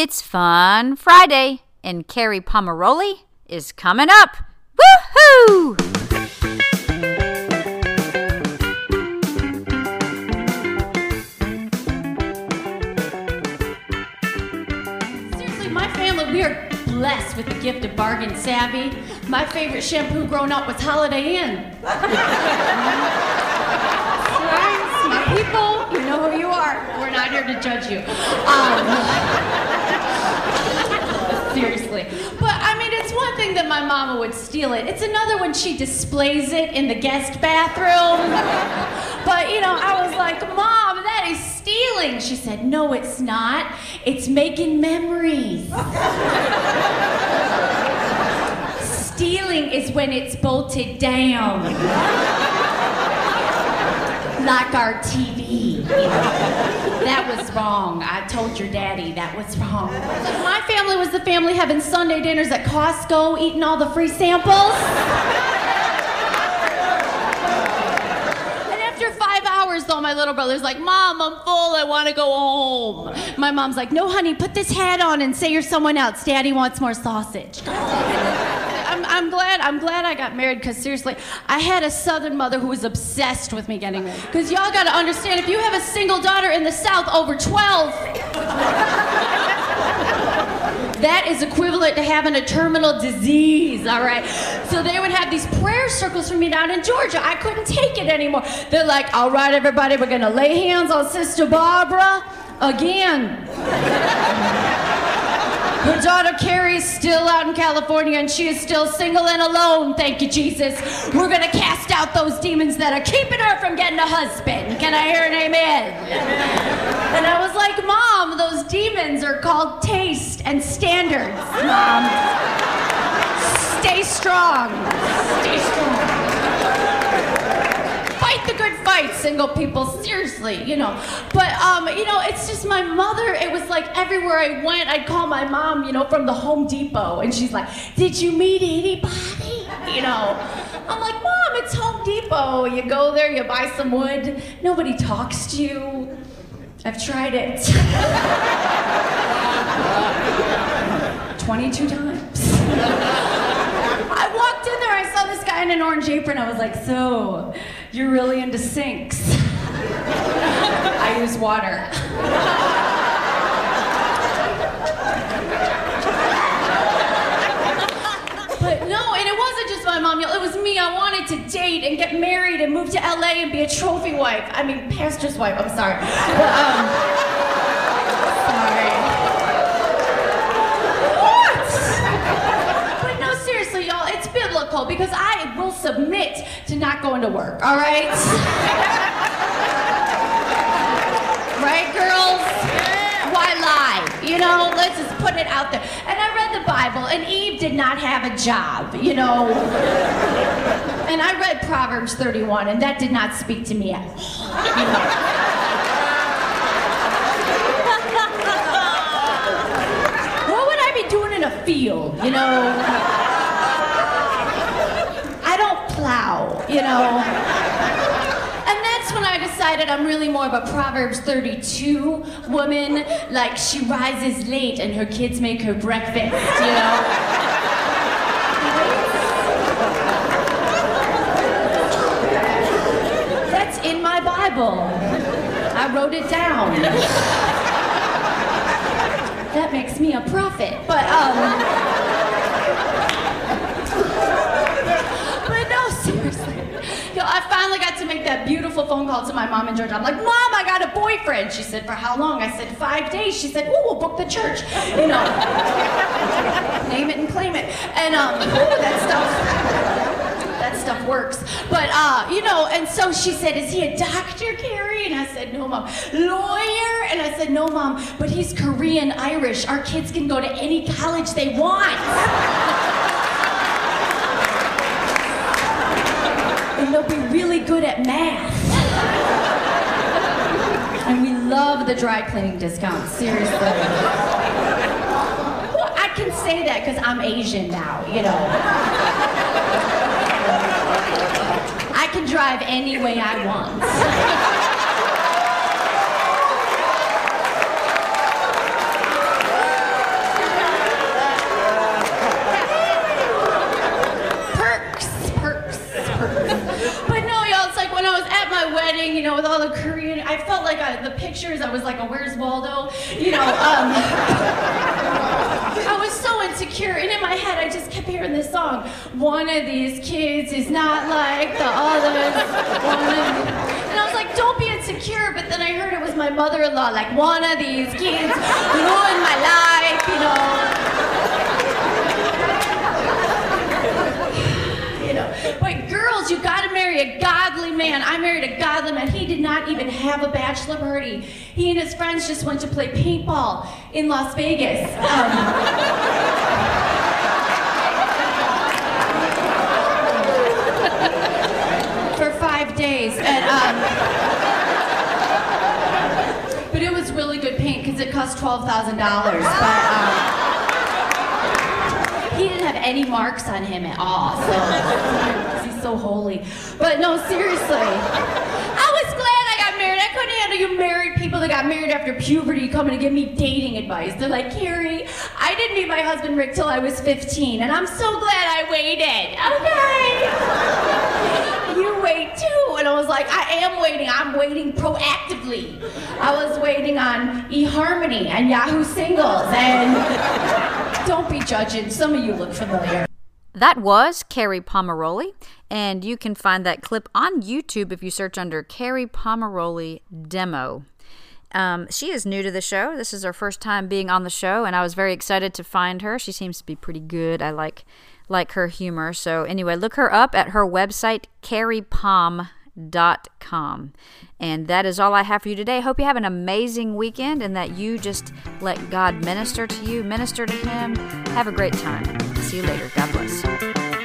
It's Fun Friday, and Kerri Pomarolli is coming up. Woohoo! Seriously, my family, we are blessed with the gift of bargain savvy. My favorite shampoo growing up was Holiday Inn. Right? My people, you know who you are. We're not here to judge you. Um, mama would steal it. It's another when she displays it in the guest bathroom. But you know, I was like, Mom, that is stealing. She said, No, it's not. It's making memories. Stealing is when it's bolted down. like our TV. That was wrong. I told your daddy that was wrong. My family was the family having Sunday dinners at Costco, eating all the free samples. And after five hours, though, my little brother's like, Mom, I'm full. I want to go home. My mom's like, No, honey, put this hat on and say you're someone else. Daddy wants more sausage. I'm, glad I'm glad I got married because seriously, I had a southern mother who was obsessed with me getting married. Because y'all got to understand, if you have a single daughter in the South over 12, that is equivalent to having a terminal disease, all right? So they would have these prayer circles for me down in Georgia. I couldn't take it anymore. They're like, all right, everybody, we're gonna lay hands on Sister Barbara again. Her daughter Kerri is still out in California and she is still single and alone, thank you, Jesus. We're gonna cast out those demons that are keeping her from getting a husband. Can I hear an amen? And I was like, Mom, those demons are called taste and standards, Mom. Stay strong. Stay strong fight the good fight, single people. Seriously, you know. But um, you know, it's just my mother. It was like everywhere I went, I'd call my mom, you know, from the Home Depot, and she's like, "Did you meet anybody?" You know. I'm like, "Mom, it's Home Depot. You go there, you buy some wood. Nobody talks to you." I've tried it. 22 times. I walked in there, I saw this guy in an orange apron. I was like, so, you're really into sinks? I use water. But no, and it wasn't just my mom. It was me. I wanted to date and get married and move to LA and be a trophy wife. I mean, pastor's wife. I'm sorry. But, um, sorry. What? But no, seriously, y'all, it's biblical because I will submit to not going to work, all right? right, girls? Why lie? You know, let's just put it out there. And I read the Bible, and Eve did not have a job, you know. And I read Proverbs 31, and that did not speak to me at all. You know. What would I be doing in a field, you know? I don't plow, you know. And that's when I decided I'm really more of a Proverbs 32 woman. Like she rises late and her kids make her breakfast, you know. That's in my Bible. I wrote it down. That makes me a prophet. But um But no, seriously. Yo, I finally got to make that beautiful phone call to my mom in Georgia. I'm like, Mom, I got a boyfriend. She said, For how long? I said, Five days. She said, we'll book the church. You know. Name it and claim it. And um, that stuff that stuff works. But uh, you know, and so she said, "Is he a doctor, Kerri?" And I said, "No, mom." Lawyer? And I said, "No, mom." But he's Korean Irish. Our kids can go to any college they want. and they'll be really good at math. and we love the dry cleaning discounts. Seriously. Well, I can say that because I'm Asian now, you know. I can drive any way I want. All the Korean. I felt like I, the pictures. I was like a Where's Waldo, you know. Um, I was so insecure, and in my head, I just kept hearing this song. One of these kids is not like the others. and I was like, don't be insecure. But then I heard it was my mother-in-law, like one of these kids ruined my life, you know. man. I married a godly man. He did not even have a bachelor party. He and his friends just went to play paintball in Las Vegas. Um, for five days. And, um, but it was really good paint because it cost $12,000 have any marks on him at all. So he's so holy. But no, seriously, I was glad I got married. I couldn't handle you married people that got married after puberty coming to give me dating advice. They're like, Kerri, I didn't meet my husband Rick till I was 15, and I'm so glad I waited. Okay. You wait too. And I was like, I am waiting. I'm waiting proactively. I was waiting on eHarmony and Yahoo Singles. And don't be judging. Some of you look familiar. That was Kerri Pomarolli, and you can find that clip on YouTube if you search under Kerri Pomarolli Demo. Um, she is new to the show. This is her first time being on the show, and I was very excited to find her. She seems to be pretty good. I like like her humor. So anyway, look her up at her website, kerripom.com. And that is all I have for you today. Hope you have an amazing weekend and that you just let God minister to you, minister to Him. Have a great time. See you later. God bless.